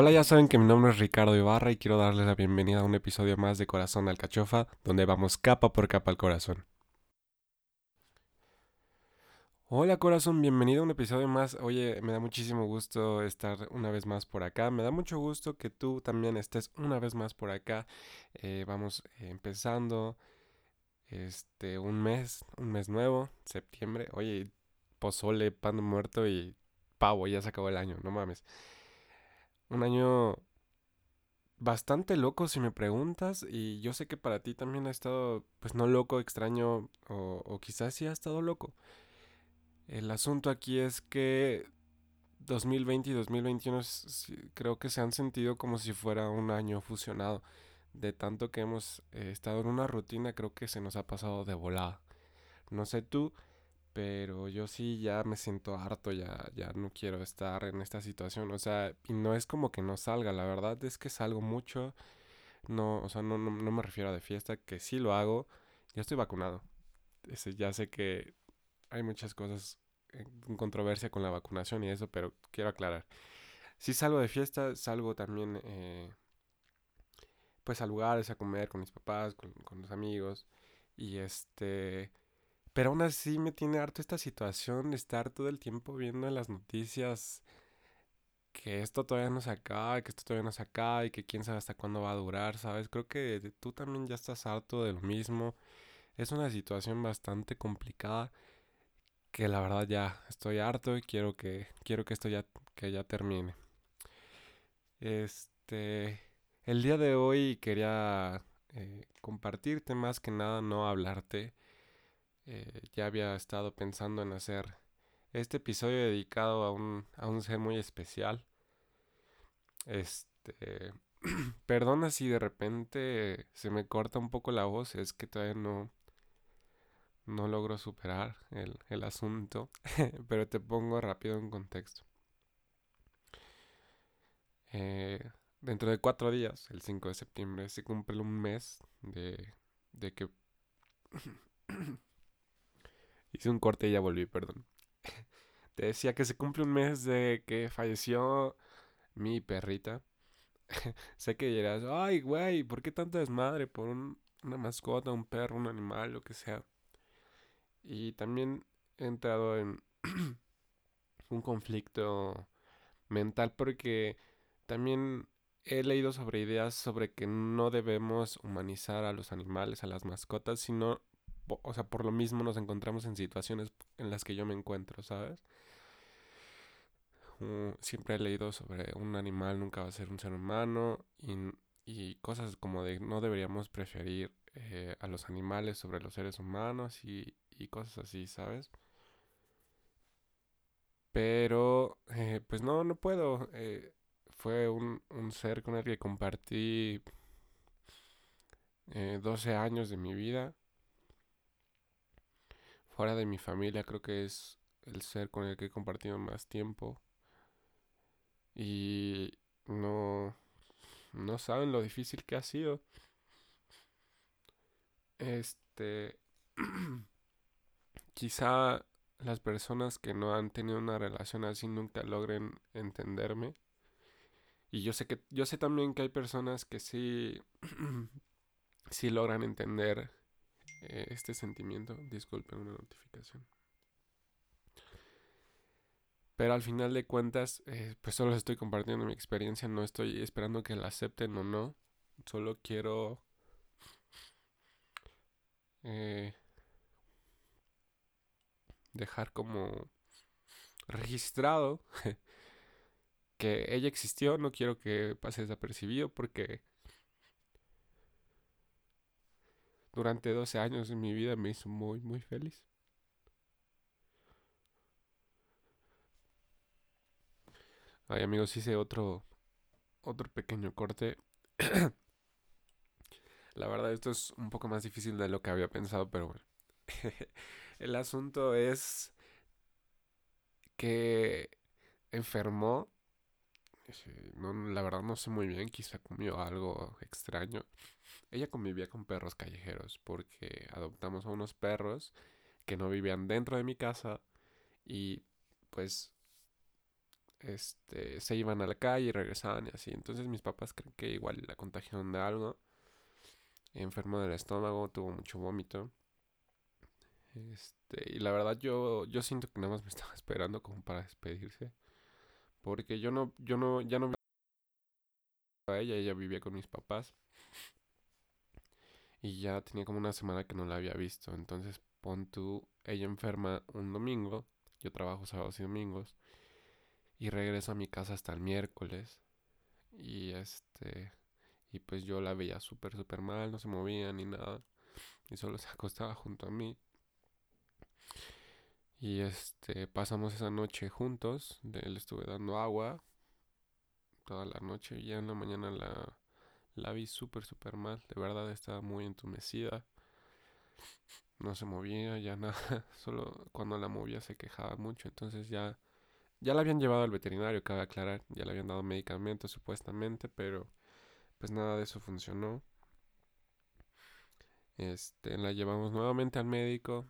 Hola, ya saben que mi nombre es Ricardo Ibarra y quiero darles la bienvenida a un episodio más de Corazón al Cachofa, donde vamos capa por capa al corazón. Hola corazón, bienvenido a un episodio más. Oye, me da muchísimo gusto estar una vez más por acá. Me da mucho gusto que tú también estés una vez más por acá. Eh, vamos empezando este un mes, un mes nuevo, septiembre. Oye, pozole, pan muerto y pavo, ya se acabó el año, no mames. Un año bastante loco si me preguntas y yo sé que para ti también ha estado, pues no loco, extraño o, o quizás sí ha estado loco. El asunto aquí es que 2020 y 2021 creo que se han sentido como si fuera un año fusionado. De tanto que hemos eh, estado en una rutina, creo que se nos ha pasado de volada. No sé tú, pero yo sí ya me siento harto, ya, ya no quiero estar en esta situación. O sea, y no es como que no salga, la verdad es que salgo mucho. No, o sea, no, no, no me refiero a de fiesta, que sí lo hago. Ya estoy vacunado. ya sé que hay muchas cosas en controversia con la vacunación y eso, pero quiero aclarar. Si salgo de fiesta, salgo también eh, pues a lugares, a comer con mis papás, con, con, los amigos. Y este... Pero aún así me tiene harto esta situación de estar todo el tiempo viendo en las noticias que esto todavía no se acaba, que esto todavía no se acaba y que quién sabe hasta cuándo va a durar, ¿sabes? Creo que tú también ya estás harto de lo mismo. Es una situación bastante complicada que la verdad ya estoy harto y quiero que quiero que esto ya que ya termine. Este, el día de hoy quería eh, compartirte más que nada, no hablarte. Eh, ya había estado pensando en hacer este episodio dedicado a un, a un ser muy especial. Este, perdona si de repente se me corta un poco la voz, es que todavía no, no logro superar el, asunto, pero te pongo rápido en contexto. Eh, dentro de cuatro días, el 5 de septiembre, se cumple un mes de, de que... Hice un corte y ya volví, perdón. Te decía que se cumple un mes de que falleció mi perrita. sé que dirás, ay, güey, ¿por qué tanta desmadre por una mascota, un perro, un animal, lo que sea? Y también he entrado en un conflicto mental porque también he leído sobre ideas sobre que no debemos humanizar a los animales, a las mascotas, sino, o sea, por lo mismo nos encontramos en situaciones en las que yo me encuentro, ¿sabes? Siempre he leído sobre un animal nunca va a ser un ser humano y cosas como de no deberíamos preferir eh, a los animales sobre los seres humanos y, y cosas así, ¿sabes? Pero, eh, pues no, no puedo. Eh, fue un, un, ser con el que compartí 12 años de mi vida. Fuera de mi familia creo que es el ser con el que he compartido más tiempo. Y no, no saben lo difícil que ha sido. Este, quizá las personas que no han tenido una relación así nunca logren entenderme. Y yo sé que yo sé también que hay personas que sí sí logran entender eh, este sentimiento. Disculpen una notificación. Pero al final de cuentas, eh, pues solo estoy compartiendo mi experiencia, no estoy esperando que la acepten o no. Solo quiero eh, dejar como registrado que ella existió. No quiero que pase desapercibido porque durante 12 años de mi vida me hizo muy, muy feliz. Ay amigos, hice otro otro pequeño corte. La verdad esto es un poco más difícil de lo que había pensado, pero bueno. El asunto es que enfermó no, la verdad no sé muy bien, quizá comió algo extraño. Ella convivía con perros callejeros porque adoptamos a unos perros que no vivían dentro de mi casa y pues este se iban a la calle y regresaban y así. Entonces mis papás creen que igual la contagiaron de algo. Enfermo del estómago, tuvo mucho vómito. Este, y la verdad yo yo siento que nada más me estaba esperando como para despedirse. Porque yo no, yo no, ya no a ella, ella vivía con mis papás. Y ya tenía como una semana que no la había visto. Entonces pon tú, ella enferma un domingo, yo trabajo sábados y domingos. Y regreso a mi casa hasta el miércoles. Y este, y pues yo la veía súper, súper mal, no se movía ni nada. Y solo se acostaba junto a mí. Y este, pasamos esa noche juntos, le estuve dando agua toda la noche y ya en la mañana la, la vi súper, súper mal, de verdad estaba muy entumecida, no se movía ya nada, solo cuando la movía se quejaba mucho, entonces ya, ya la habían llevado al veterinario, cabe aclarar, ya le habían dado medicamentos supuestamente, pero pues nada de eso funcionó. Este, la llevamos nuevamente al médico,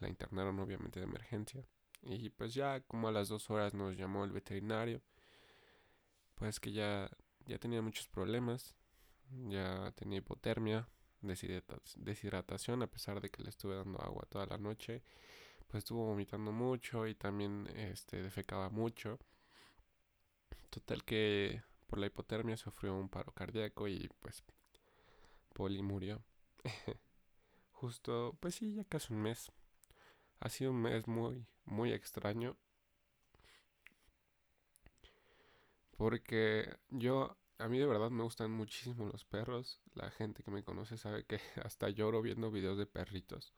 la internaron obviamente de emergencia. Y pues ya como a las dos horas nos llamó el veterinario. Pues que ya, ya tenía muchos problemas. Ya tenía hipotermia, deshidratación a pesar de que le estuve dando agua toda la noche. Pues estuvo vomitando mucho y también este, defecaba mucho. Total que por la hipotermia sufrió un paro cardíaco y pues Poli murió. Justo, pues sí, ya casi un mes. Ha sido un mes muy, muy extraño. Porque yo, a mí de verdad me gustan muchísimo los perros. La gente que me conoce sabe que hasta lloro viendo videos de perritos.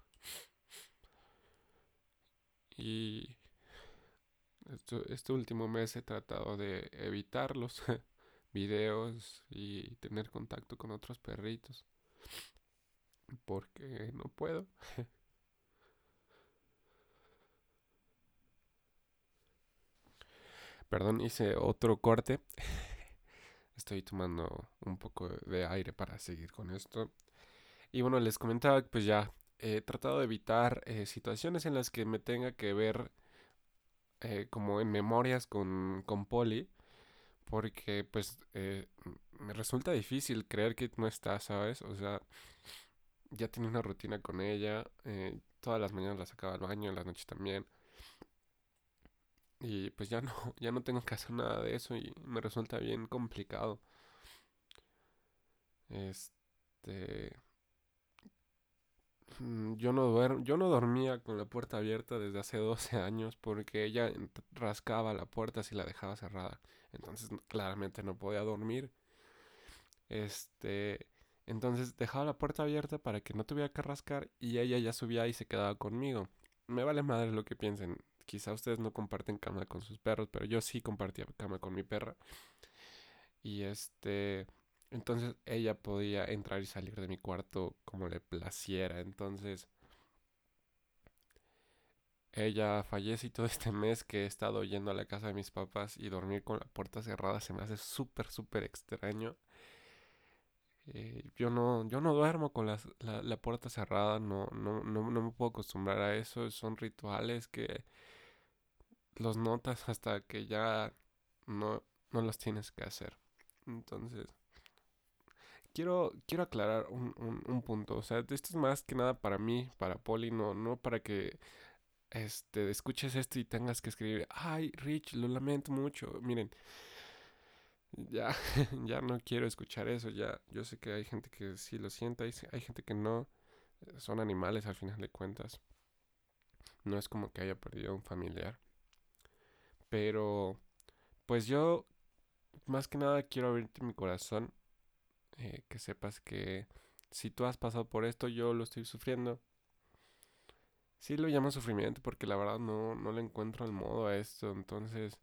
Y este último mes he tratado de evitar los videos y tener contacto con otros perritos. Porque no puedo. Perdón, hice otro corte. Estoy tomando un poco de aire para seguir con esto. Y bueno, les comentaba que pues ya he tratado de evitar eh, situaciones en las que me tenga que ver eh, como en memorias con, con Polly. Porque pues eh, me resulta difícil creer que no está, ¿sabes? O sea, ya tenía una rutina con ella. todas las mañanas la sacaba al baño, en las noches también. Y pues ya no, ya no tengo que hacer nada de eso y me resulta bien complicado. Este yo no duermo, yo no dormía con la puerta abierta desde hace 12 años porque ella rascaba la puerta si la dejaba cerrada. Entonces claramente no podía dormir. Este, entonces dejaba la puerta abierta para que no tuviera que rascar y ella ya subía y se quedaba conmigo. Me vale madre lo que piensen quizá ustedes no comparten cama con sus perros, pero yo sí compartía cama con mi perra. Y este, entonces ella podía entrar y salir de mi cuarto como le placiera. Entonces, ella fallece y todo este mes que he estado yendo a la casa de mis papás y dormir con la puerta cerrada se me hace súper, súper extraño. Eh, yo no, yo no duermo con la, la, puerta cerrada, no, no, no, no me puedo acostumbrar a eso, son rituales que los notas hasta que ya no, no los tienes que hacer. Entonces, quiero, quiero aclarar un, un, punto. O sea, esto es más que nada para mí, para Poli, no, no para que este, escuches esto y tengas que escribir, ay, Rich, lo lamento mucho. Miren, ya, ya no quiero escuchar eso. Ya, yo sé que hay gente que sí lo sienta, hay, hay gente que no. Son animales al final de cuentas. No es como que haya perdido un familiar. Pero, pues yo, más que nada, quiero abrirte mi corazón. Eh, que sepas que si tú has pasado por esto, yo lo estoy sufriendo. Sí lo llamo sufrimiento porque la verdad no, no le encuentro el modo a esto. Entonces,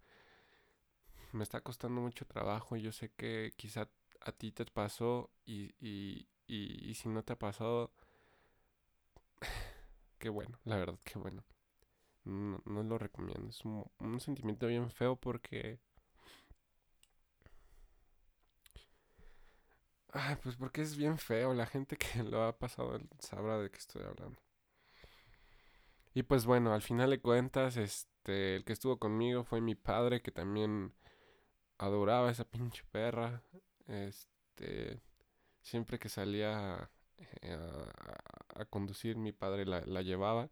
me está costando mucho trabajo. Yo sé que quizá a ti te pasó y, y, y, y si no te ha pasado, qué bueno, la verdad, qué bueno no, lo recomiendo. Es un, sentimiento bien feo porque Ay, pues porque es bien feo. La gente que lo ha pasado sabrá de qué estoy hablando. Y pues bueno, al final de cuentas, este, el que estuvo conmigo fue mi padre, que también adoraba esa pinche perra. Este, siempre que salía eh, a, conducir, mi padre la, la, llevaba.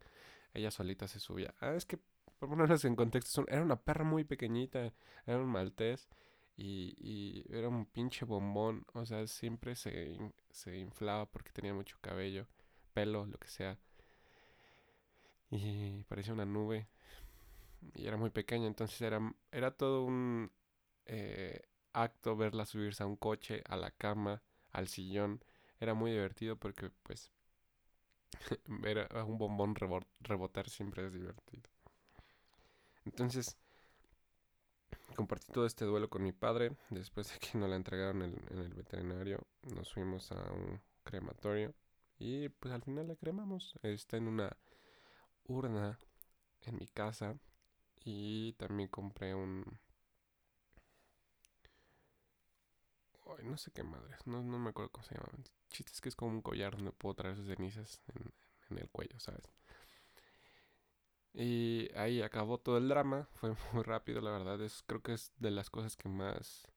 Ella solita se subía. Ah, es que, por ponerlas en contexto, era una perra muy pequeñita, era un maltés. Y, y, era un pinche bombón, o sea, siempre se, se inflaba porque tenía mucho cabello, pelo, lo que sea. Y parecía una nube. Y era muy pequeña, entonces era, era todo un eh, acto verla subirse a un coche, a la cama, al sillón. Era muy divertido porque pues ver a un bombón rebotar siempre es divertido. Entonces, compartí todo este duelo con mi padre. Después de que nos la entregaron en, el veterinario, nos fuimos a un crematorio. Y pues al final la cremamos. Está en una urna en mi casa. Y también compré un... Ay, no sé qué madres. No, me acuerdo cómo se llama. El chiste es que es como un collar donde puedo traer sus cenizas en, en el cuello, ¿sabes? Y ahí acabó todo el drama, fue muy rápido, la verdad, es, creo que es de las cosas que más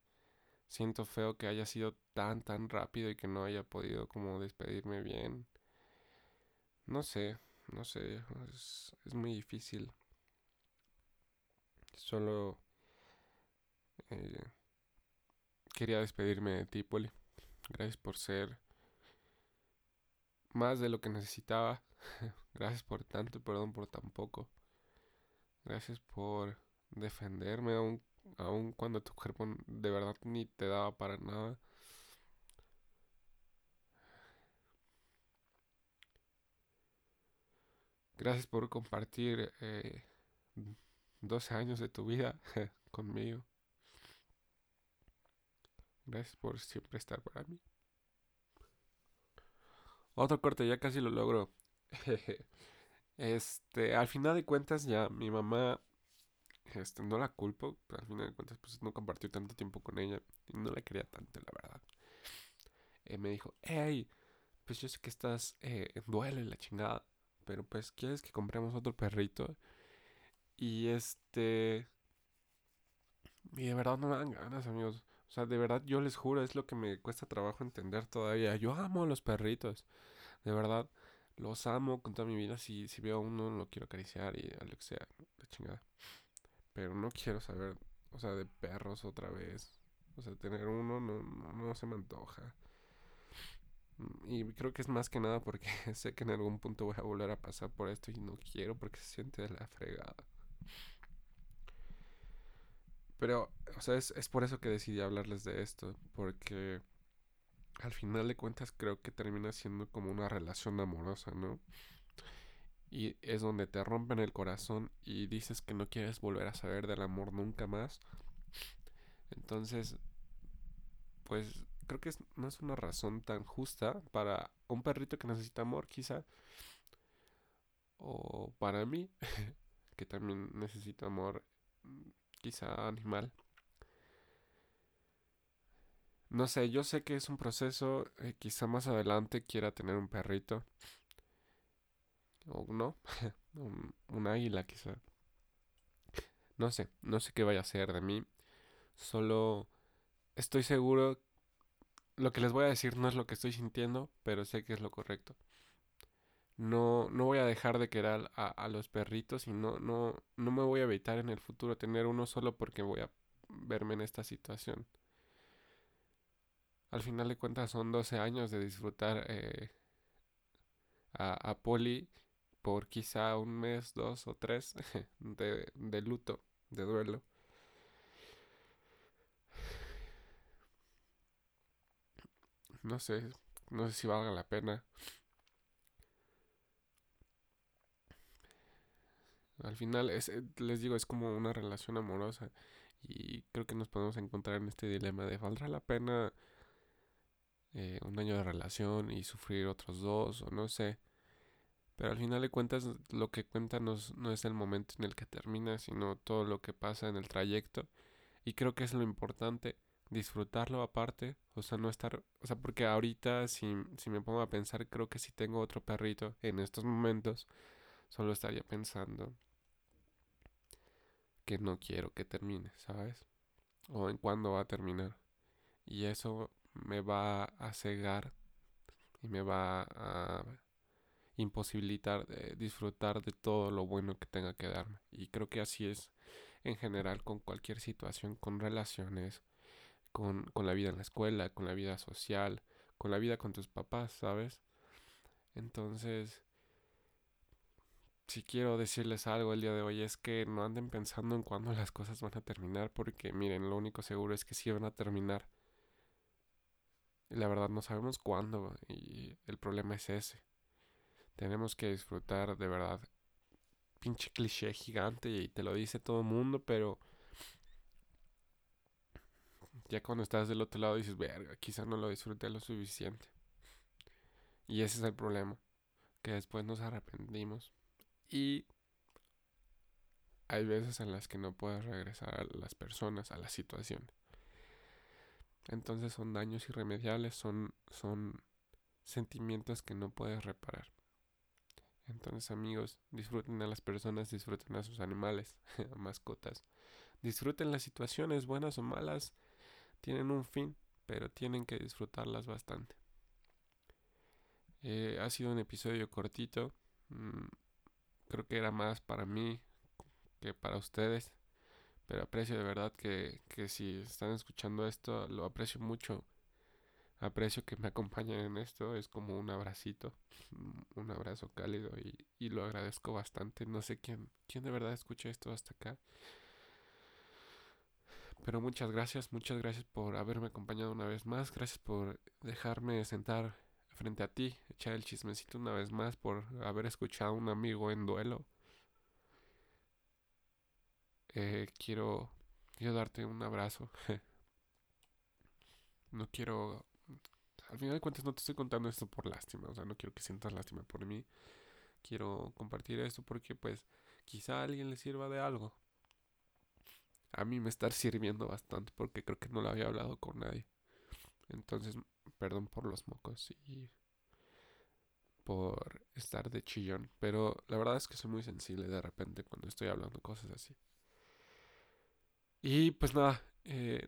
siento feo que haya sido tan, tan rápido y que no haya podido como despedirme bien. No sé, no sé, es, es muy difícil. Solo eh, quería despedirme de ti, Poli. Gracias por ser más de lo que necesitaba. Gracias por tanto perdón por tan poco. Gracias por defenderme aún, aún cuando tu cuerpo de verdad ni te daba para nada. Gracias por compartir eh, 12 años de tu vida conmigo. Gracias por siempre estar para mí. Otro corte, ya casi lo logro. este, al final de cuentas ya mi mamá, este, no la culpo, pero al final de cuentas pues no compartió tanto tiempo con ella y no la quería tanto, la verdad. Eh, me dijo, hey, pues yo sé que estás eh, en la chingada, pero pues quieres que compremos otro perrito. Y este... Y de verdad no me dan ganas, amigos. O sea, de verdad yo les juro, es lo que me cuesta trabajo entender todavía. Yo amo a los perritos. De verdad, los amo con toda mi vida. Si, si veo a uno, lo quiero acariciar y a lo que sea, de chingada. Pero no quiero saber, o sea, de perros otra vez. O sea, tener uno no, no, se me antoja. Y creo que es más que nada porque sé que en algún punto voy a volver a pasar por esto y no quiero porque se siente de la fregada. Pero, o sea, es, es por eso que decidí hablarles de esto. Porque al final de cuentas creo que termina siendo como una relación amorosa, ¿no? Y es donde te rompen el corazón y dices que no quieres volver a saber del amor nunca más. Entonces, pues creo que no es una razón tan justa para un perrito que necesita amor, quizá. O para mí, que también necesito amor, quizá animal. No sé, yo sé que es un proceso, eh, quizá más adelante quiera tener un perrito. O no, un, águila quizá. No sé, no sé qué vaya a ser de mí. Solo estoy seguro, lo que les voy a decir no es lo que estoy sintiendo, pero sé que es lo correcto. No, no voy a dejar de querer a, a los perritos y no, no, no me voy a evitar en el futuro tener uno solo porque voy a verme en esta situación al final de cuentas son 12 años de disfrutar eh, a, a Poli por quizá un mes, dos o tres de, de luto, de duelo. No sé, no sé si valga la pena. Al final, es, eh, les digo, es como una relación amorosa y creo que nos podemos encontrar en este dilema de ¿valdrá la pena eh, un año de relación y sufrir otros dos o no sé. Pero al final de cuentas lo que cuenta no, no es el momento en el que termina, sino todo lo que pasa en el trayecto. Y creo que es lo importante disfrutarlo aparte, o sea, no estar, o sea, porque ahorita si, si me pongo a pensar, creo que si tengo otro perrito en estos momentos, solo estaría pensando que no quiero que termine, ¿sabes? O en cuándo va a terminar. Y eso me va a cegar y me va a imposibilitar disfrutar de todo lo bueno que tenga que darme. Y creo que así es en general con cualquier situación, con relaciones, con, con la vida en la escuela, con la vida social, con la vida con tus papás, ¿sabes? Entonces, si quiero decirles algo el día de hoy es que no anden pensando en cuándo las cosas van a terminar, porque miren, lo único seguro es que sí van a terminar. La verdad no sabemos cuándo y el problema es ese. Tenemos que disfrutar de verdad. Pinche cliché gigante y te lo dice todo el mundo, pero ya cuando estás del otro lado dices, verga, quizá no lo disfruté lo suficiente. Y ese es el problema, que después nos arrepentimos. Y hay veces en las que no puedes regresar a las personas, a la situación. Entonces son daños irremediables, son, son sentimientos que no puedes reparar. Entonces amigos, disfruten a las personas, disfruten a sus animales, mascotas. Disfruten las situaciones buenas o malas, tienen un fin, pero tienen que disfrutarlas bastante. Eh, ha sido un episodio cortito, mm, creo que era más para mí que para ustedes, pero aprecio de verdad que, que si están escuchando esto, lo aprecio mucho. Aprecio que me acompañen en esto, es como un abracito, un abrazo cálido y, y lo agradezco bastante. No sé quién, quién de verdad escucha esto hasta acá. Pero muchas gracias, muchas gracias por haberme acompañado una vez más. Gracias por dejarme sentar frente a ti, echar el chismecito una vez más, por haber escuchado a un amigo en duelo. Eh, quiero, quiero darte un abrazo. no quiero... Al final de cuentas no te estoy contando esto por lástima, o sea, no quiero que sientas lástima por mí. Quiero compartir esto porque pues quizá a alguien le sirva de algo a mí me está sirviendo bastante porque creo que no lo había hablado con nadie. Entonces, perdón por los mocos y por estar de chillón. Pero la verdad es que soy muy sensible de repente cuando estoy hablando cosas así. Y pues nada, eh,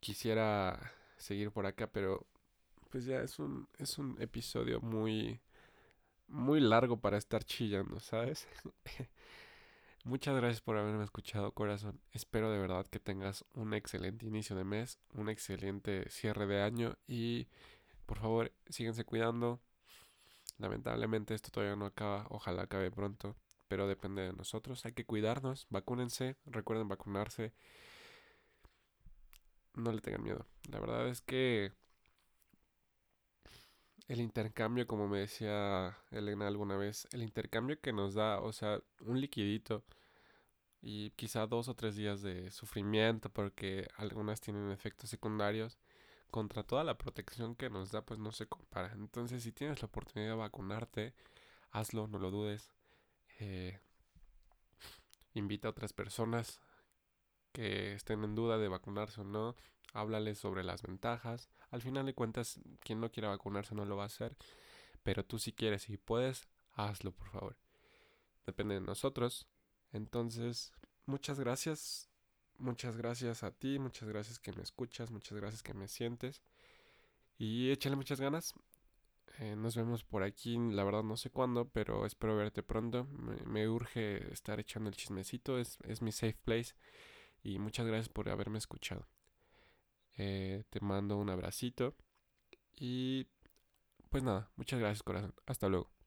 quisiera seguir por acá, pero pues ya es un, es un episodio muy, muy largo para estar chillando, ¿sabes? Muchas gracias por haberme escuchado, corazón. Espero de verdad que tengas un excelente inicio de mes, un excelente cierre de año y por favor, síguense cuidando. Lamentablemente esto todavía no acaba, ojalá acabe pronto, pero depende de nosotros. Hay que cuidarnos, vacúnense, recuerden vacunarse. No le tengan miedo. La verdad es que el intercambio, como me decía Elena alguna vez, el intercambio que nos da, o sea, un liquidito y quizá dos o tres días de sufrimiento porque algunas tienen efectos secundarios contra toda la protección que nos da, pues no se compara. Entonces, si tienes la oportunidad de vacunarte, hazlo, no lo dudes. Eh, invita a otras personas que estén en duda de vacunarse o no háblales sobre las ventajas. Al final de cuentas, quien no quiera vacunarse no lo va a hacer, pero tú si quieres y puedes, hazlo por favor. Depende de nosotros. Entonces, muchas gracias. Muchas gracias a ti, muchas gracias que me escuchas, muchas gracias que me sientes. Y échale muchas ganas. Eh, nos vemos por aquí, la verdad no sé cuándo, pero espero verte pronto. Me, urge estar echando el chismecito, es, es mi safe place. Y muchas gracias por haberme escuchado. Eh, te mando un abracito. Y pues nada, muchas gracias corazón. Hasta luego.